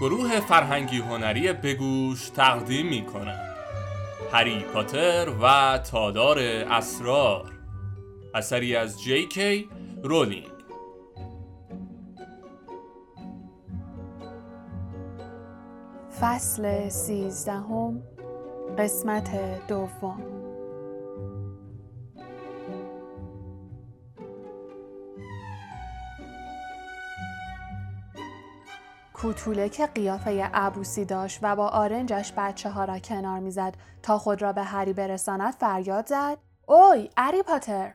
گروه فرهنگی هنری بگوش تقدیم می کند هری پاتر و تادار اسرار. اثری از جی کی رولینگ. فصل سیزدهم قسمت دوم. کوتوله که قیافه عبوسی داشت و با آرنجش بچه ها را کنار می‌زد تا خود را به هری برساند فریاد زد اوی اری پاتر!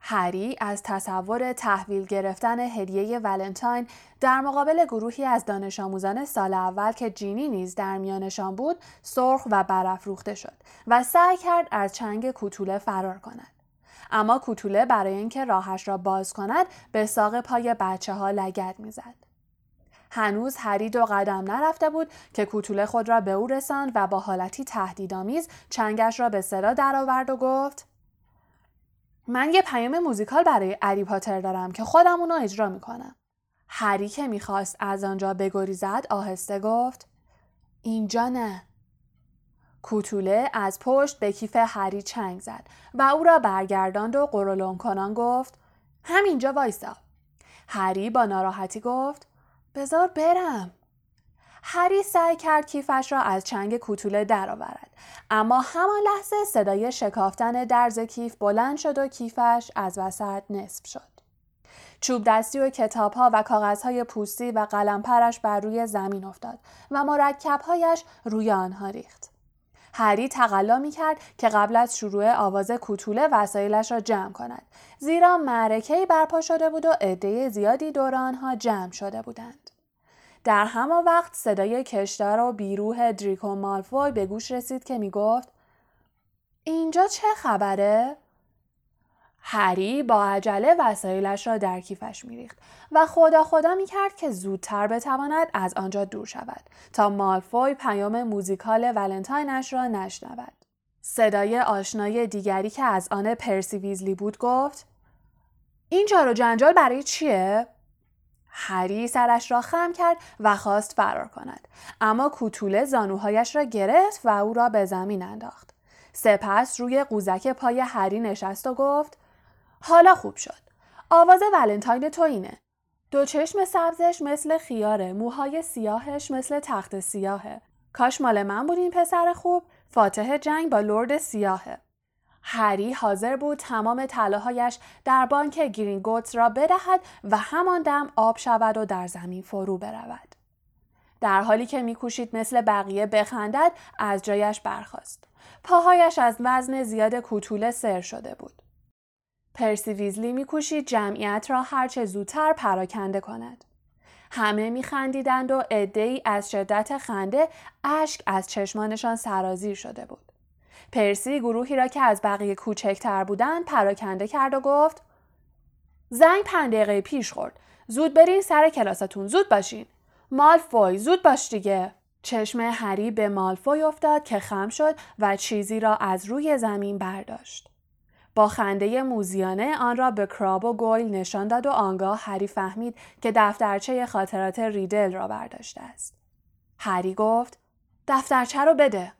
هری از تصور تحویل گرفتن هدیه ولنتاین در مقابل گروهی از دانش آموزان سال اول که جینی نیز در میانشان بود سرخ و برافروخته شد و سعی کرد از چنگ کوتوله فرار کند. اما کوتوله برای اینکه راهش را باز کند به ساق پای بچه ها لگد می‌زد. هنوز هری دو قدم نرفته بود که کوتوله خود را به او رساند و با حالتی تهدیدآمیز چنگش را به صدا درآورد و گفت من یه پیام موزیکال برای اری پاتر دارم که خودم اونو اجرا می‌کنم. هری که می‌خواست از آنجا بگریزد آهسته گفت اینجا نه. کوتوله از پشت به کیف هری چنگ زد و او را برگرداند و قرولون کنان گفت همینجا وایسا. هری با ناراحتی گفت بزار برم. هری سعی کرد کیفش را از چنگ کوتوله درآورد اما همان لحظه صدای شکافتن درز کیف بلند شد و کیفش از وسط نصف شد چوب دستی و کتاب ها و کاغذ های پوستی و قلمپرش بر روی زمین افتاد و مرکبهایش روی آنها ریخت. هری تقلا می کرد که قبل از شروع آواز کوتوله وسایلش را جمع کند زیرا معرکه برپا شده بود و عده زیادی دور آنها جمع شده بودند. در همان وقت صدای کشدار و بیروه دریکو مالفوی به گوش رسید که می گفت اینجا چه خبره؟ هری با عجله وسایلش را در کیفش میریخت و خدا خدا می کرد که زودتر بتواند از آنجا دور شود تا مالفوی پیام موزیکال ولنتاینش را نشنود. صدای آشنای دیگری که از آن پرسی ویزلی بود گفت این جار و جنجال برای چیه؟ هری سرش را خم کرد و خواست فرار کند. اما کوتوله زانوهایش را گرفت و او را به زمین انداخت. سپس روی قوزک پای هری نشست و گفت حالا خوب شد. آواز ولنتاین تو اینه. دو چشم سبزش مثل خیاره موهای سیاهش مثل تخت سیاهه. کاش مال من بود این پسر خوب. فاتح جنگ با لرد سیاهه. هری حاضر بود تمام طلاهایش در بانک گرینگوتس را بدهد و همان دم آب شود و در زمین فرو برود. در حالی که میکوشید مثل بقیه بخندد از جایش برخاست. پاهایش از وزن زیاد کوتوله سر شده بود. پرسی ویزلی میکوشید جمعیت را هرچه زودتر پراکنده کند. همه میخندیدند و عدهای از شدت خنده اشک از چشمانشان سرازیر شده بود. پرسی گروهی را که از بقیه کوچکتر بودند پراکنده کرد و گفت زنگ پنج دقیقه پیش خورد. زود برین سر کلاستون. زود باشین. مالفوی زود باش دیگه. چشم هری به مالفوی افتاد که خم شد و چیزی را از روی زمین برداشت. با خنده موزیانه آن را به کراب و گویل نشان داد و آنگاه هری فهمید که دفترچه خاطرات ریدل را برداشته است. هری گفت دفترچه رو بده.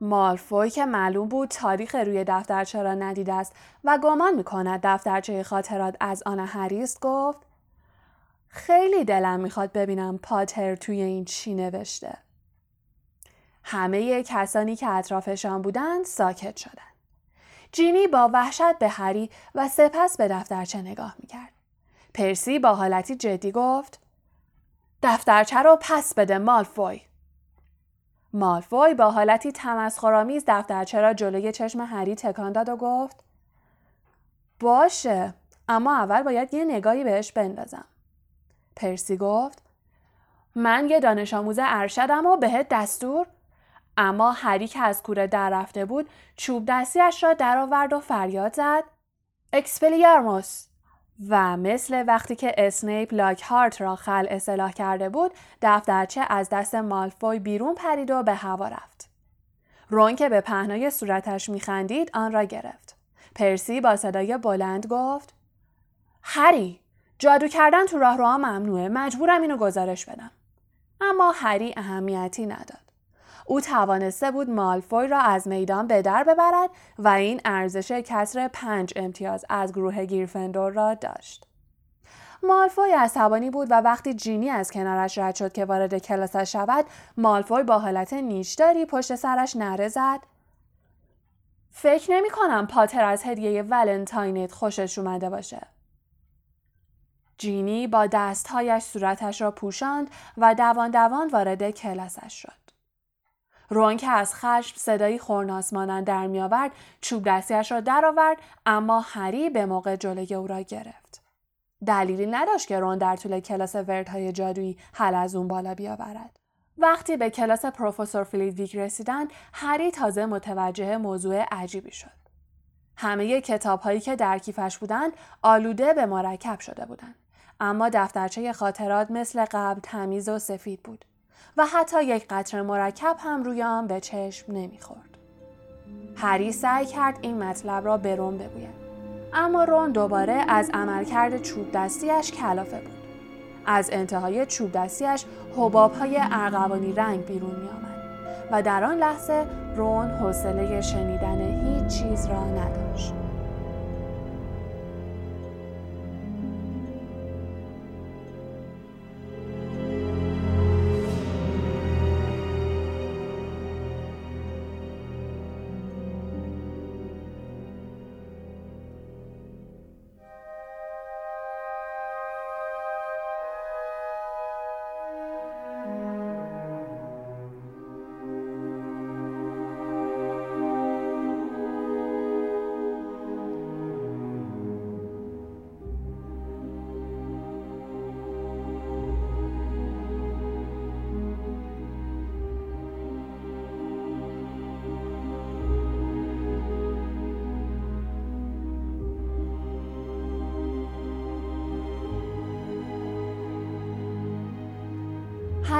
مالفوی که معلوم بود تاریخ روی دفترچه را ندیده است و گمان می‌کند دفترچه خاطرات از آن هریست گفت خیلی دلم می‌خواد ببینم پاتر توی این چی نوشته. همه کسانی که اطرافشان بودند ساکت شدند. جینی با وحشت به هری و سپس به دفترچه نگاه می‌کرد. پرسی با حالتی جدی گفت دفترچه رو پس بده مالفوی. مالفوی با حالتی تمسخرآمیز دفترچه را جلوی چشم هری تکان داد و گفت باشه اما اول باید یه نگاهی بهش بندازم. پرسی گفت من یه دانش آموز ارشدم و بهت دستور. اما هری که از کوره در رفته بود چوب دستیش را درآورد و فریاد زد اکسپلیارموس و مثل وقتی که اسنیپ لاک هارت را خلع سلاح کرده بود دفترچه از دست مالفوی بیرون پرید و به هوا رفت. رون که به پهنای صورتش میخندید آن را گرفت. پرسی با صدای بلند گفت هری جادو کردن تو راهروها ممنوعه مجبورم اینو گزارش بدم اما هری اهمیتی نداد او توانسته بود مالفوی را از میدان به در ببرد و این ارزش کسر پنج امتیاز از گروه گیرفندور را داشت. مالفوی عصبانی بود و وقتی جینی از کنارش رد شد که وارد کلاسش شود مالفوی با حالت نیشداری پشت سرش نره زد فکر نمی کنم پاتر از هدیه ولنتاینت خوشش اومده باشه. جینی با دستهایش صورتش را پوشاند و دوان دوان وارد کلاسش شد. رون که از خشم صدایی خرناس مانند در میآورد چوب دستیش را درآورد اما هری به موقع جلوی او را گرفت. دلیلی نداشت که رون در طول کلاس وردهای جادویی حلزون بالا بیاورد. وقتی به کلاس پروفسور فلیدویک رسیدند هری تازه متوجه موضوع عجیبی شد. همه کتاب هایی که در کیفش بودند آلوده به مرکب شده بودند. اما دفترچه خاطرات مثل قبل تمیز و سفید بود. و حتی یک قطره مرکب هم روی آن به چشم نمی‌خورد. هری سعی کرد این مطلب را به رون بگوید اما رون دوباره از عملکرد چوب دستیش کلافه بود از انتهای چوب دستیش حباب های ارغوانی رنگ بیرون می آمد و در آن لحظه رون حوصله شنیدن هیچ چیز را نداشت.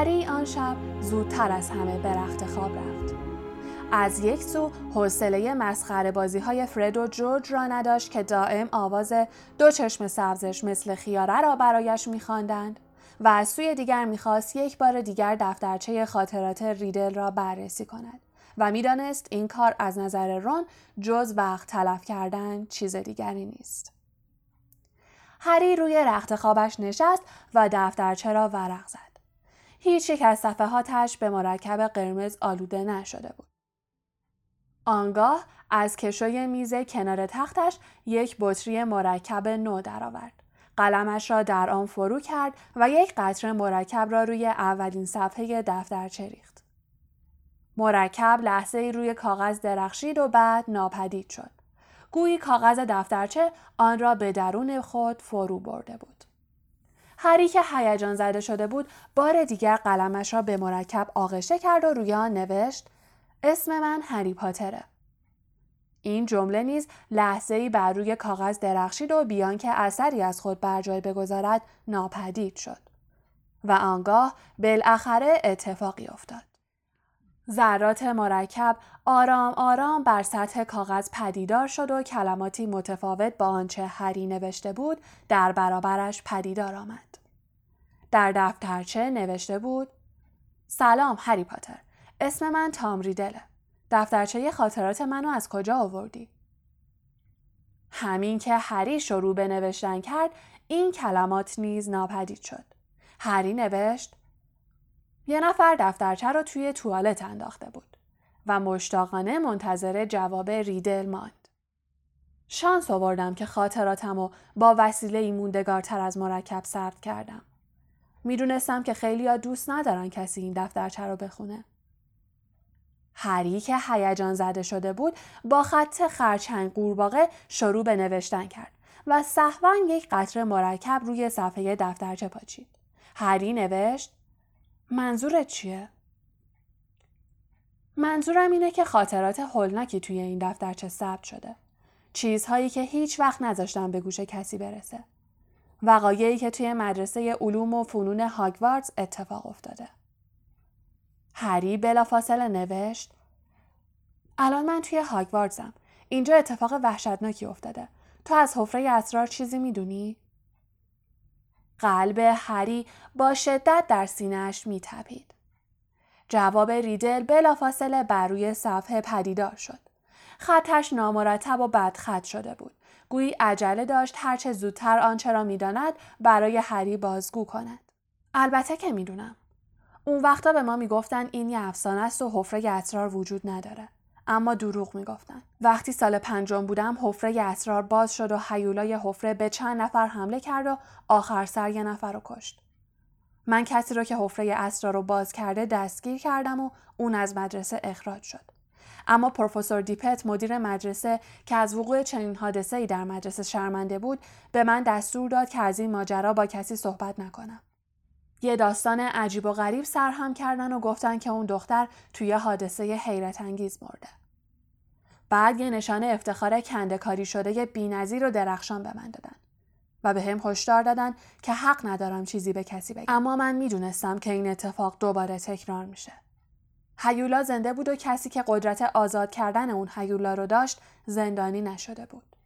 هری آن شب زودتر از همه به رخت خواب رفت. از یک سو حوصله مسخره بازی های فرد و جورج را نداشت که دائم آواز دو چشم سبزش مثل خیاره را برایش میخواندند و از سوی دیگر می‌خواست یک بار دیگر دفترچه خاطرات ریدل را بررسی کند و می‌دانست این کار از نظر رون جز وقت تلف کردن چیز دیگری نیست. هری روی رخت خوابش نشست و دفترچه را ورق زد. هیچ یک از صفحاتش به مرکب قرمز آلوده نشده بود. آنگاه از کشوی میز کنار تختش یک بطری مرکب نو درآورد. قلمش را در آن فرو کرد و یک قطره مرکب را روی اولین صفحه دفترچه ریخت. مرکب لحظه روی کاغذ درخشید و بعد ناپدید شد. گویی کاغذ دفترچه آن را به درون خود فرو برده بود. هری که هیجان زده شده بود بار دیگر قلمش را به مرکب آغشته کرد و روی آن نوشت اسم من هری پاتره. این جمله نیز لحظه ای بر روی کاغذ درخشید و بیان که اثری از خود بر جای بگذارد ناپدید شد و آنگاه بالاخره اتفاقی افتاد. ذرات مرکب آرام آرام بر سطح کاغذ پدیدار شد و کلماتی متفاوت با آنچه هری نوشته بود در برابرش پدیدار آمد. در دفترچه نوشته بود سلام هری پاتر اسم من تام ریدله. دفترچه خاطرات منو از کجا آوردی؟ همین که هری شروع به نوشتن کرد این کلمات نیز ناپدید شد. هری نوشت یه نفر دفترچه رو توی توالت انداخته بود و مشتاقانه منتظر جواب ریدل ماند. شانس آوردم که خاطراتم و با وسیله ای موندگارتر از مرکب ثبت کردم. می‌دونستم که خیلی ها دوست ندارن کسی این دفترچه رو بخونه. هری که هیجان زده شده بود با خط خرچنگ قورباغه شروع به نوشتن کرد و صحوا یک قطره مرکب روی صفحه دفترچه پاچید. هری نوشت منظورت چیه؟ منظورم اینه که خاطرات هولناکی توی این دفترچه ثبت شده. چیزهایی که هیچ وقت نذاشتم به گوش کسی برسه. وقایعی که توی مدرسه علوم و فنون هاگواردز اتفاق افتاده. هری بلافاصله نوشت الان من توی هاگواردزم. اینجا اتفاق وحشتناکی افتاده. تو از حفره اسرار چیزی می‌دونی؟ قلب هری با شدت در سینهش میتپید. جواب ریدل بلافاصله بر روی صفحه پدیدار شد. خطش نامرتب و بدخط شده بود. گویی عجله داشت هرچه زودتر آنچه را می‌داند برای هری بازگو کند. البته که می‌دونم. اون وقتا به ما می‌گفتن این یه افسانه است و حفره اسرار وجود نداره. اما دروغ می‌گفتن. وقتی سال پنجم بودم حفره اسرار باز شد و حیولای حفره به چند نفر حمله کرد و آخر سر یه نفر رو کشت. من کسی رو که حفره اسرار رو باز کرده دستگیر کردم و اون از مدرسه اخراج شد. اما پروفسور دیپت مدیر مدرسه که از وقوع چنین حادثه ای در مدرسه شرمنده بود به من دستور داد که از این ماجرا با کسی صحبت نکنم. یه داستان عجیب و غریب سرهم کردن و گفتن که اون دختر توی حادثه حیرت انگیز مرده. بعد یه نشانه افتخار کندکاری شده بینظیر و درخشان به من دادن. و به هم هشدار دادن که حق ندارم چیزی به کسی بگم. اما من می‌دونستم که این اتفاق دوباره تکرار میشه. هیولا زنده بود و کسی که قدرت آزاد کردن اون هیولا رو داشت زندانی نشده بود.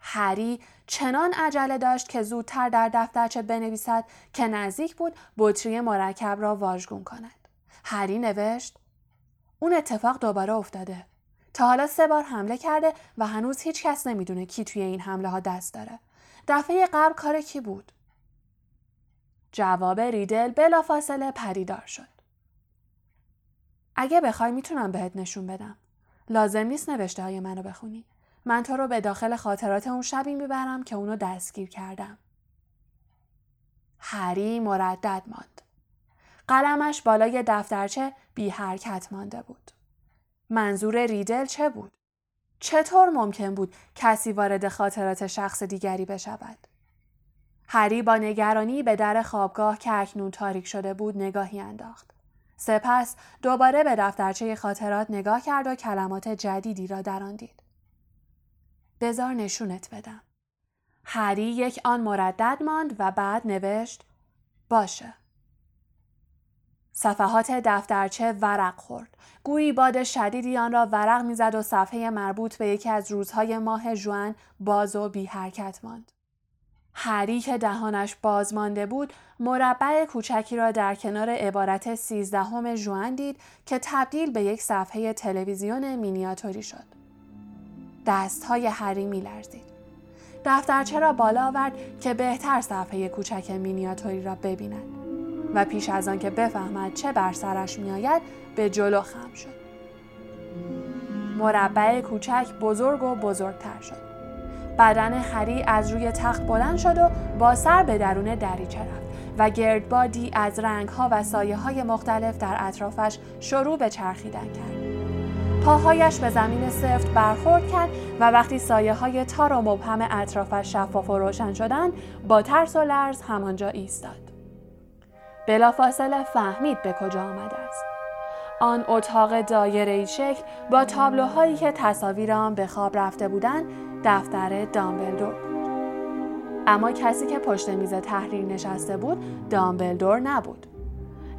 هری چنان عجله داشت که زودتر در دفترچه بنویسد که نزدیک بود بطری مرکب را واژگون کند. هری نوشت اون اتفاق دوباره افتاده. تا حالا سه بار حمله کرده و هنوز هیچ کس نمی‌دونه کی توی این حمله ها دست داره. دفعه قبل کار کی بود؟ جواب ریدل بلافاصله پریدار شد. اگه بخوای می‌تونم بهت نشون بدم. لازم نیست نوشته های منو بخونی. من تو رو به داخل خاطرات اون شبی می‌برم که اونو دستگیر کردم. هری مردد ماند. قلمش بالای دفترچه بی حرکت مانده بود. منظور ریدل چه بود؟ چطور ممکن بود کسی وارد خاطرات شخص دیگری بشود؟ هری با نگرانی به در خوابگاه که اکنون تاریک شده بود نگاهی انداخت. سپس دوباره به دفترچه خاطرات نگاه کرد و کلمات جدیدی را در آن دید. بزار نشونت بدم. هری یک آن مردد ماند و بعد نوشت باشه. صفحات دفترچه ورق خورد. گویی باد شدیدی آن را ورق می‌زد و صفحه مربوط به یکی از روزهای ماه جوان باز و بی حرکت ماند. هری که دهانش باز مانده بود مربع کوچکی را در کنار عبارت سیزدهم جوان دید که تبدیل به یک صفحه تلویزیون مینیاتوری شد. دستهای هری میلرزید. دفترچه را بالا آورد که بهتر صفحه کوچک مینیاتوری را ببیند. و پیش از آن که بفهمد چه بر سرش میآید به جلو خم شد مربع کوچک بزرگ و بزرگتر شد بدن هری از روی تخت بلند شد و با سر به درون دریچه رفت و گردبادی از رنگها و سایه های مختلف در اطرافش شروع به چرخیدن کرد. پاهایش به زمین سفت برخورد کرد و وقتی سایه های تار و مبهم اطرافش شفاف و روشن شدند با ترس و لرز همانجا ایستاد. بلافاصله فهمید به کجا آمده است. آن اتاق دایره شکل با تابلوهایی که تصاویر آن به خواب رفته بودند دفتر دامبلدور. اما کسی که پشت میز تحریر نشسته بود دامبلدور نبود.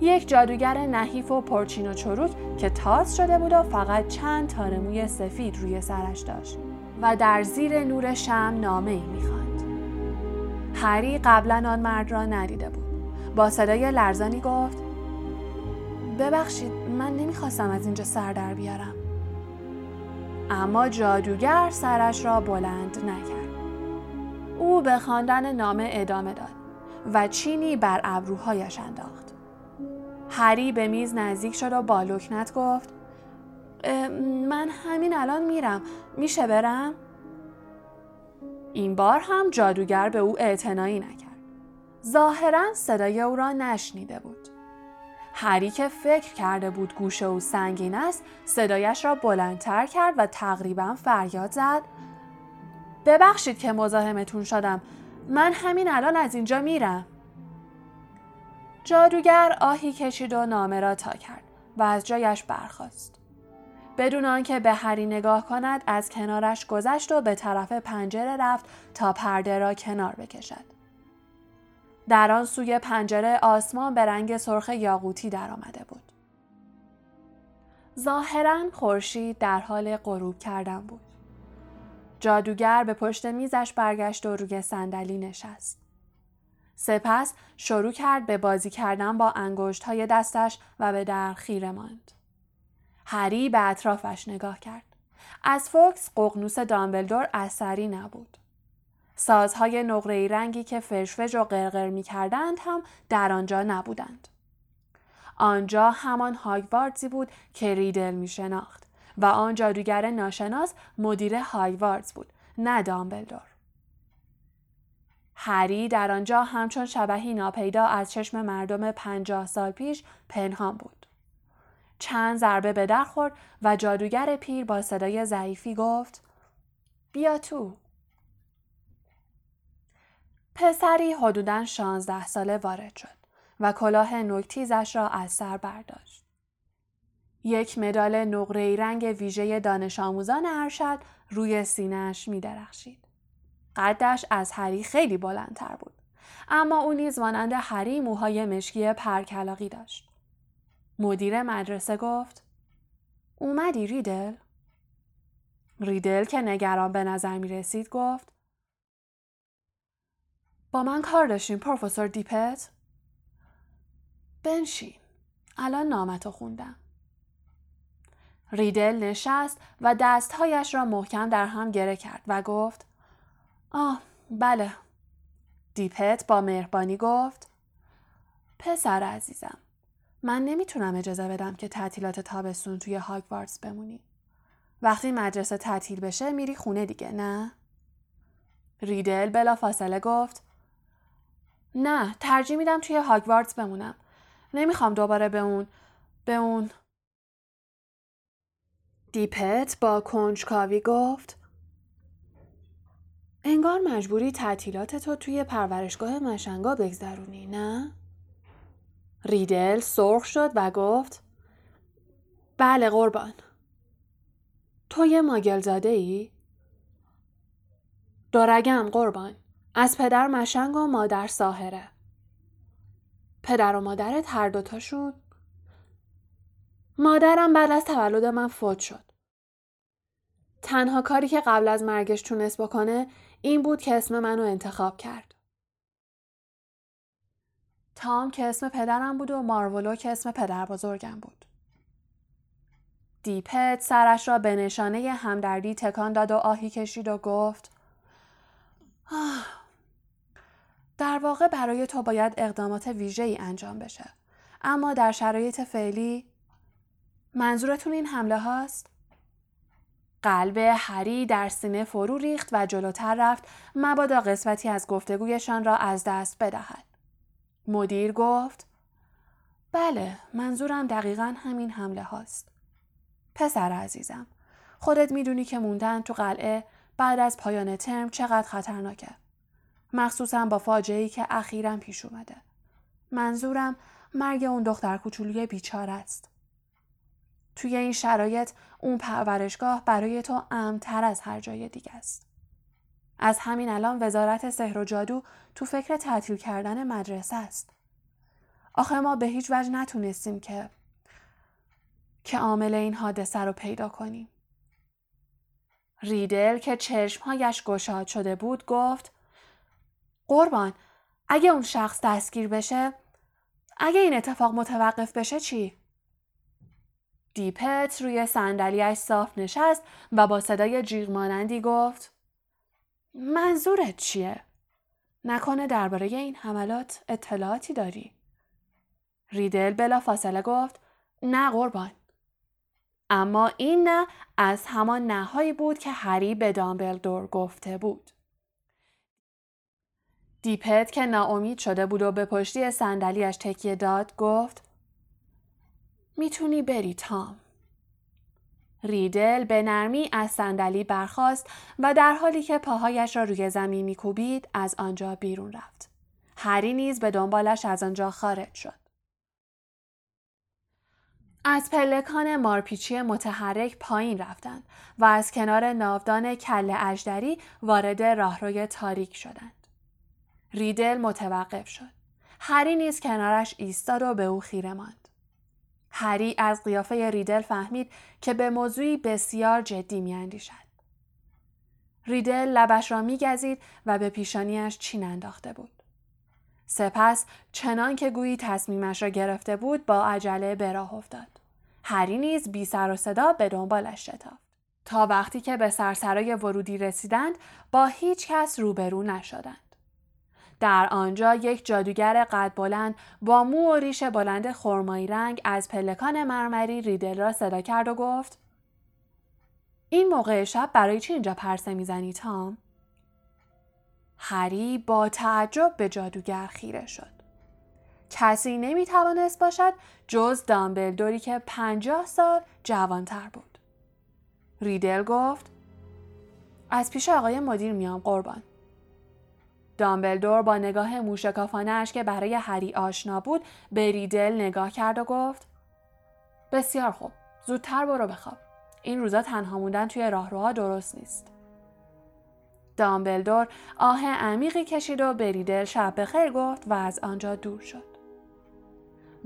یک جادوگر نحیف و پرچین و چروک که تاس شده بود و فقط چند تار موی سفید روی سرش داشت و در زیر نور شم نامه ای می‌خواند. هری قبلا آن مرد را ندیده بود. با صدای لرزانی گفت ببخشید من نمی‌خواستم از اینجا سر در بیارم اما جادوگر سرش را بلند نکرد او به خواندن نامه ادامه داد و چینی بر ابروهایش انداخت هری به میز نزدیک شد و با لکنت گفت من همین الان میرم میشه برم؟ این بار هم جادوگر به او اعتنایی نکرد ظاهرا صدای او را نشنیده بود. هری که فکر کرده بود گوش او سنگین است صدایش را بلندتر کرد و تقریبا فریاد زد. ببخشید که مزاحمتون شدم. من همین الان از اینجا میرم. جادوگر آهی کشید و نامه را تا کرد و از جایش برخاست. بدون آنکه به هری نگاه کند از کنارش گذشت و به طرف پنجره رفت تا پرده را کنار بکشد. در آن سوی پنجره آسمان به رنگ سرخ یاقوتی درآمده بود. ظاهرا خورشید در حال غروب کردن بود. جادوگر به پشت میزش برگشت و روی صندلی نشست. سپس شروع کرد به بازی کردن با انگشت های دستش و به در خیره ماند. هری به اطرافش نگاه کرد. از فوکس ققنوس دامبلدور اثری نبود. سازهای نقره رنگی که فشفش و قرقر می کردند هم در آنجا نبودند. آنجا همان هاگواردزی بود که ریدل می شناخت و آن جادوگر ناشناس مدیر هاگواردز بود نه دامبلدور. هری در آنجا همچون شبهی ناپیدا از چشم مردم پنجاه سال پیش پنهان بود. چند ضربه به در خورد و جادوگر پیر با صدای ضعیفی گفت بیا تو. پسری حدوداً شانزده ساله وارد شد و کلاه نکتیزش را از سر برداشت. یک مدال نقره رنگ ویژه دانش آموزان ارشد روی سینهش می درخشید. قدش از هری خیلی بلندتر بود. اما او نیز مانند هری موهای مشکی پرکلاقی داشت. مدیر مدرسه گفت اومدی ریدل؟ ریدل که نگران به نظر می رسید گفت با من کار داشتیم پروفسور دیپت؟ بنشین. الان نامتو خوندم. ریدل نشست و دستهایش را محکم در هم گره کرد و گفت آه بله. دیپت با مهربانی گفت پسر عزیزم من نمی‌تونم اجازه بدم که تعطیلات تابستون توی هاگوارتس بمونی. وقتی مدرسه تعطیل بشه میری خونه دیگه نه؟ ریدل بلا فاصله گفت نه ترجیح میدم توی هاگوارتس بمونم. نمی‌خوام دوباره به اون به اون دیپت با کنجکاوی گفت انگار مجبوری تعطیلات تو توی پرورشگاه مشنگا بگذرونی نه؟ ریدل سرخ شد و گفت بله قربان تو یه ماگل زاده ای؟ دارگم قربان از پدر مشنگ و مادر ساهره پدر و مادرت هر دوتاشون مادرم بعد از تولد من فوت شد تنها کاری که قبل از مرگش تونست بکنه این بود که اسم منو انتخاب کرد تام که اسم پدرم بود و مارولو که اسم پدر بزرگم بود. دیپت سرش را به نشانه همدردی تکان داد و آهی کشید و گفت آه. در واقع برای تو باید اقدامات ویژه ای انجام بشه. اما در شرایط فعلی منظورتون این حمله هاست؟ قلب هری در سینه فرو ریخت و جلوتر رفت مبادا قسمتی از گفتگویشان را از دست بدهد. مدیر گفت بله منظورم دقیقا همین حمله هاست. پسر عزیزم خودت می‌دونی که موندن تو قلعه بعد از پایان ترم چقدر خطرناکه. مخصوصا با فاجعه که اخیرا پیش اومده. منظورم مرگ اون دختر کوچولوی بیچاره است. توی این شرایط اون پرورشگاه برای تو امتر از هر جای دیگه است. از همین الان وزارت سحر و جادو تو فکر تعطیل کردن مدرسه است. آخه ما به هیچ وجه نتونستیم که که عامل این حادثه رو پیدا کنیم. ریدل که چشمهایش گشاد شده بود گفت قربان اگه اون شخص دستگیر بشه اگه این اتفاق متوقف بشه چی؟ دیپت روی صندلیاش صاف نشست و با صدای جیغ مانندی گفت منظورت چیه؟ نکنه درباره این حملات اطلاعاتی داری؟ ریدل بلا فاصله گفت نه قربان. اما این نه از همان نهایی بود که هری به دامبلدور گفته بود. دیپت که ناامید شده بود و به پشتی صندلیاش تکیه داد گفت می‌تونی بری تام. ریدل به نرمی از صندلی برخاست و در حالی که پاهایش را روی زمین میکوبید از آنجا بیرون رفت. هری نیز به دنبالش از آنجا خارج شد. از پلکان مارپیچی متحرک پایین رفتند و از کنار ناودان کل اجدری وارد راهروی تاریک شدند. ریدل متوقف شد. هری نیز کنارش ایستاد و به او خیره ماند. هری از قیافه ریدل فهمید که به موضوعی بسیار جدی میاندیشد. ریدل لبش را میگزید و به پیشانیش چین انداخته بود. سپس چنان که گویی تصمیمش را گرفته بود با عجله به راه افتاد. هری نیز بی سر و صدا به دنبالش شتافت. تا وقتی که به سرسرای ورودی رسیدند با هیچ کس روبرو نشدند. در آنجا یک جادوگر قد بلند با مو و ریش بلند خرمایی رنگ از پلکان مرمری ریدل را صدا کرد و گفت این موقع شب برای چی اینجا پرسه می‌زنی تام؟ هری با تعجب به جادوگر خیره شد. کسی نمی توانست باشد جز دامبلدوری که پنجاه سال جوانتر بود. ریدل گفت از پیش آقای مدیر میام قربان. دامبلدور با نگاه موشکافانش که برای هری آشنا بود به ریدل نگاه کرد و گفت بسیار خوب زودتر برو بخواب. این روزا تنها موندن توی راهروها درست نیست. دامبلدور آه عمیقی کشید و به ریدل شب بخیر گفت و از آنجا دور شد.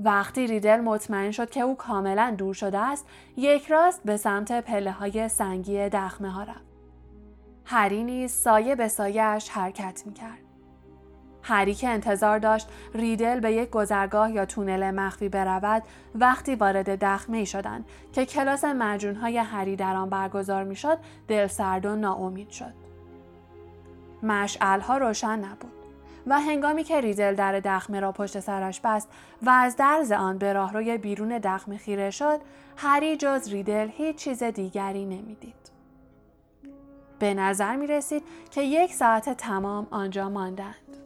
وقتی ریدل مطمئن شد که او کاملا دور شده است یک راست به سمت پله های سنگی دخمه ها رفت. هری نیز سایه به سایهش حرکت می کرد. هری که انتظار داشت ریدل به یک گذرگاه یا تونل مخفی برود وقتی وارد دخمه شدند که کلاس های هری در آن برگزار می‌شد دلسرد و ناامید شد ها روشن نبود و هنگامی که ریدل در دخمه را پشت سرش بست و از درز آن به راهروی بیرون دخمه خیره شد هری جز ریدل هیچ چیز دیگری نمی‌دید به نظر می رسید که یک ساعت تمام آنجا ماندند.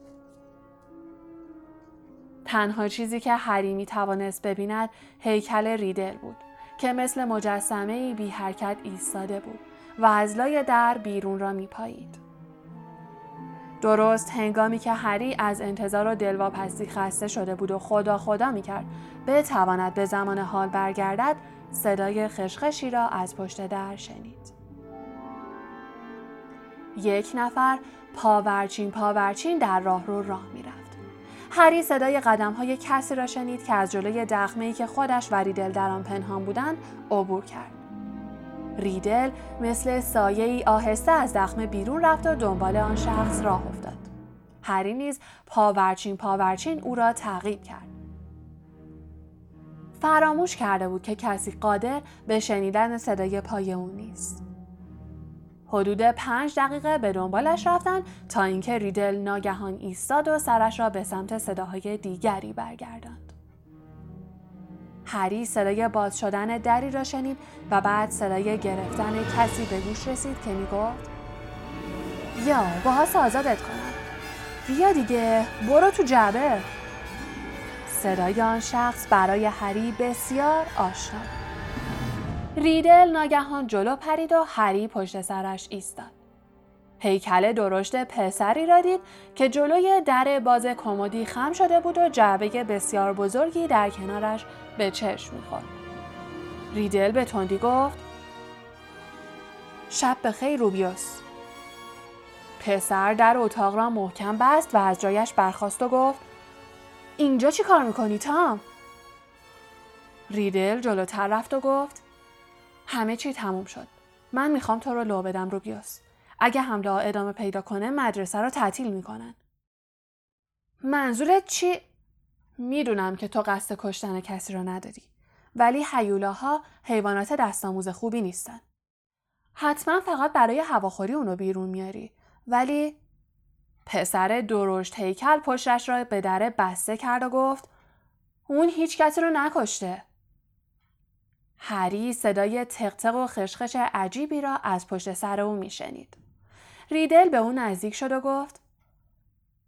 تنها چیزی که هری می توانست ببیند هیکل ریدل بود که مثل مجسمه بی حرکت ایستاده بود و از لای در بیرون را می پایید. درست هنگامی که هری از انتظار و دلواپسی خسته شده بود و خدا خدا می کرد بتواند به زمان حال برگردد صدای خشخشی را از پشت در شنید. یک نفر پاورچین پاورچین در راه رو راه می‌رفت. هری صدای قدم های کسی را شنید که از جلوی دخمه که خودش و ریدل در آن پنهان بودند عبور کرد. ریدل مثل سایه ای آهسته از دخمه بیرون رفت و دنبال آن شخص راه افتاد. هری نیز پاورچین پاورچین او را تعقیب کرد. فراموش کرده بود که کسی قادر به شنیدن صدای پای او نیست. حدود پنج دقیقه به دنبالش رفتن تا اینکه ریدل ناگهان ایستاد و سرش را به سمت صداهای دیگری برگرداند. هری صدای باز شدن دری را شنید و بعد صدای گرفتن کسی به گوش رسید که می‌گفت یا باها آزادت کنم. بیا دیگه برو تو جعبه. صدای آن شخص برای هری بسیار آشنا ریدل ناگهان جلو پرید و هری پشت سرش ایستاد. هیکل درشت پسری را دید که جلوی در باز کمدی خم شده بود و جعبه بسیار بزرگی در کنارش به چشم می‌خورد. ریدل به تندی گفت شب بخیر روبیوس. پسر در اتاق را محکم بست و از جایش برخاست و گفت اینجا چی کار می‌کنی تام؟ ریدل جلوتر رفت و گفت همه چی تموم شد. من می‌خوام تو رو لو بدم روبیوس. اگه حمله ها ادامه پیدا کنه مدرسه رو تعطیل می‌کنن. منظورت چی؟ می‌دونم که تو قصد کشتن کسی رو نداری. ولی حیولاها حیوانات دستآموز خوبی نیستن. حتما فقط برای هواخوری اونو بیرون میاری. ولی پسر درشت هیکل پشتش را به در بسته کرد و گفت اون هیچ کسی رو نکشته. هری صدای تقتق و خشخش عجیبی را از پشت سر او میشنید. ریدل به اون نزدیک شد و گفت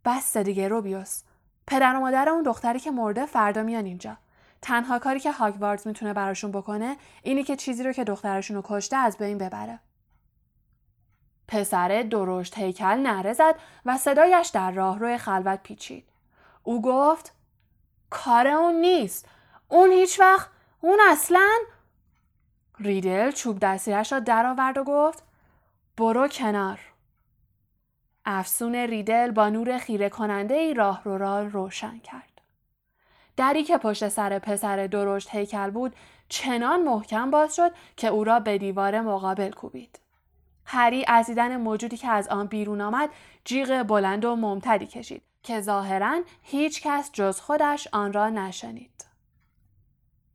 بس دیگه روبیوس. پدر و مادر اون دختری که مرده فردا میان اینجا. تنها کاری که هاگواردز می‌تونه براشون بکنه اینی که چیزی رو که دخترشون رو کشته از بین ببره. پسر درشت هیکل نره زد و صدایش در راه روی خلوت پیچید. او گفت کار اون نیست. اون هیچ وقت اون اصلاً ریدل چوب دستیش را درآورد و گفت برو کنار. افسون ریدل با نور خیره کننده ای راه رو را روشن کرد. دری که پشت سر پسر درشت هیکل بود چنان محکم باز شد که او را به دیوار مقابل کوبید. هری از دیدن موجودی که از آن بیرون آمد جیغ بلند و ممتدی کشید که ظاهرا هیچ کس جز خودش آن را نشنید.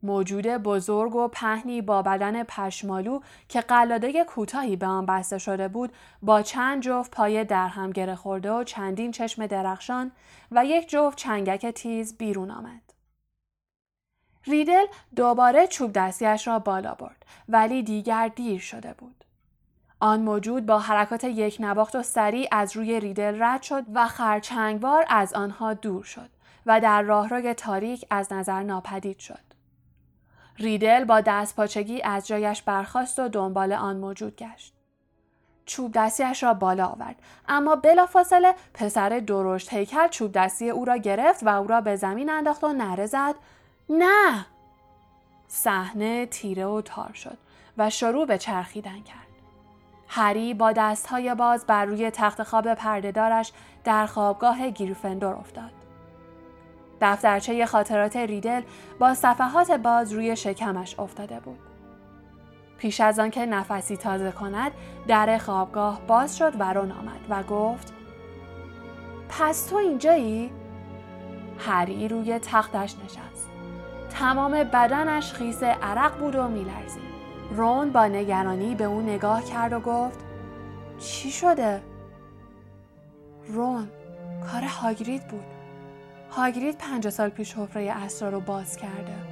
موجود بزرگ و پهنی با بدن پشمالو که قلاده کوتاهی به آن بسته شده بود با چند جفت پای در هم گره خورده و چندین چشم درخشان و یک جفت چنگک تیز بیرون آمد. ریدل دوباره چوب دستیش را بالا برد ولی دیگر دیر شده بود. آن موجود با حرکات یک نواخت و سریع از روی ریدل رد شد و خرچنگوار از آنها دور شد و در راهروی تاریک از نظر ناپدید شد. ریدل با دست پاچگی از جایش برخاست و دنبال آن موجود گشت. چوب دستیش را بالا آورد. اما بلافاصله پسر درشت هیکل چوب دستی او را گرفت و او را به زمین انداخت و نره زد. نه! صحنه تیره و تار شد و شروع به چرخیدن کرد. هری با دستهای باز بر روی تخت خواب پردهدارش در خوابگاه گریفندور افتاد. دفترچه خاطرات ریدل با صفحات باز روی شکمش افتاده بود پیش از آنکه نفسی تازه کند در خوابگاه باز شد و رون آمد و گفت پس تو اینجایی؟ هری روی تختش نشست تمام بدنش خیس عرق بود و میلرزید رون با نگرانی به اون نگاه کرد و گفت چی شده؟ رون کار هاگرید بود هاگرید پنج سال پیش حفره اسرار رو باز کرده.